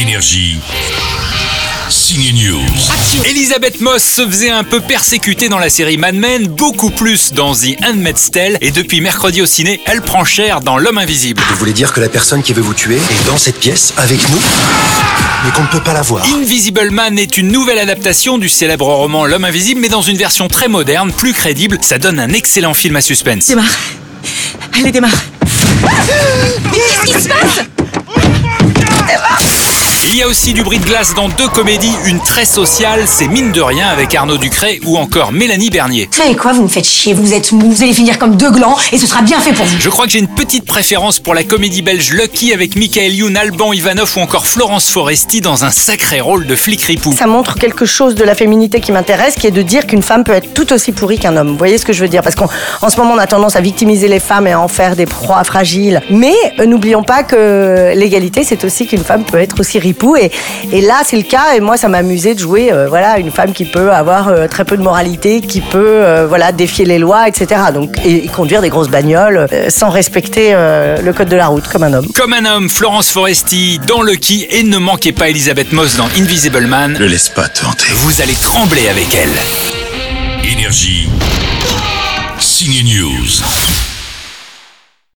Énergie. Signe News. Elisabeth Moss se faisait un peu persécuter dans la série Mad Men, beaucoup plus dans The Handmaid's Tale, et depuis mercredi au ciné, elle prend cher dans L'homme invisible. Vous voulez dire que la personne qui veut vous tuer est dans cette pièce avec nous? Mais qu'on ne peut pas la voir. Invisible Man est une nouvelle adaptation du célèbre roman L'homme invisible, mais dans une version très moderne, plus crédible. Ça donne un excellent film à suspense. Démarre. Allez, démarre. Qu'est-ce qui se passe? Y a aussi du bris de glace dans deux comédies, une très sociale, c'est Mine de rien avec Arnaud Ducret ou encore Mélanie Bernier. Vous savez quoi, vous me faites chier, vous êtes mou, vous allez finir comme deux glands et ce sera bien fait pour vous. Je crois que j'ai une petite préférence pour la comédie belge Lucky avec Michael Youn, Alban Ivanov ou encore Florence Foresti dans un sacré rôle de flic ripou. Ça montre quelque chose de la féminité qui m'intéresse, qui est de dire qu'une femme peut être tout aussi pourrie qu'un homme. Vous voyez ce que je veux dire? Parce qu'en en ce moment, on a tendance à victimiser les femmes et à en faire des proies fragiles. Mais euh, n'oublions pas que l'égalité, c'est aussi qu'une femme peut être aussi ripou. Et, et là, c'est le cas. Et moi, ça m'a amusé de jouer euh, voilà, une femme qui peut avoir euh, très peu de moralité, qui peut euh, voilà, défier les lois, etc. Donc, et, et conduire des grosses bagnoles euh, sans respecter euh, le code de la route, comme un homme. Comme un homme, Florence Foresti dans Lucky et ne manquez pas Elisabeth Moss dans Invisible Man. Ne laisse pas te hanter. Vous allez trembler avec elle. Énergie. Signe News.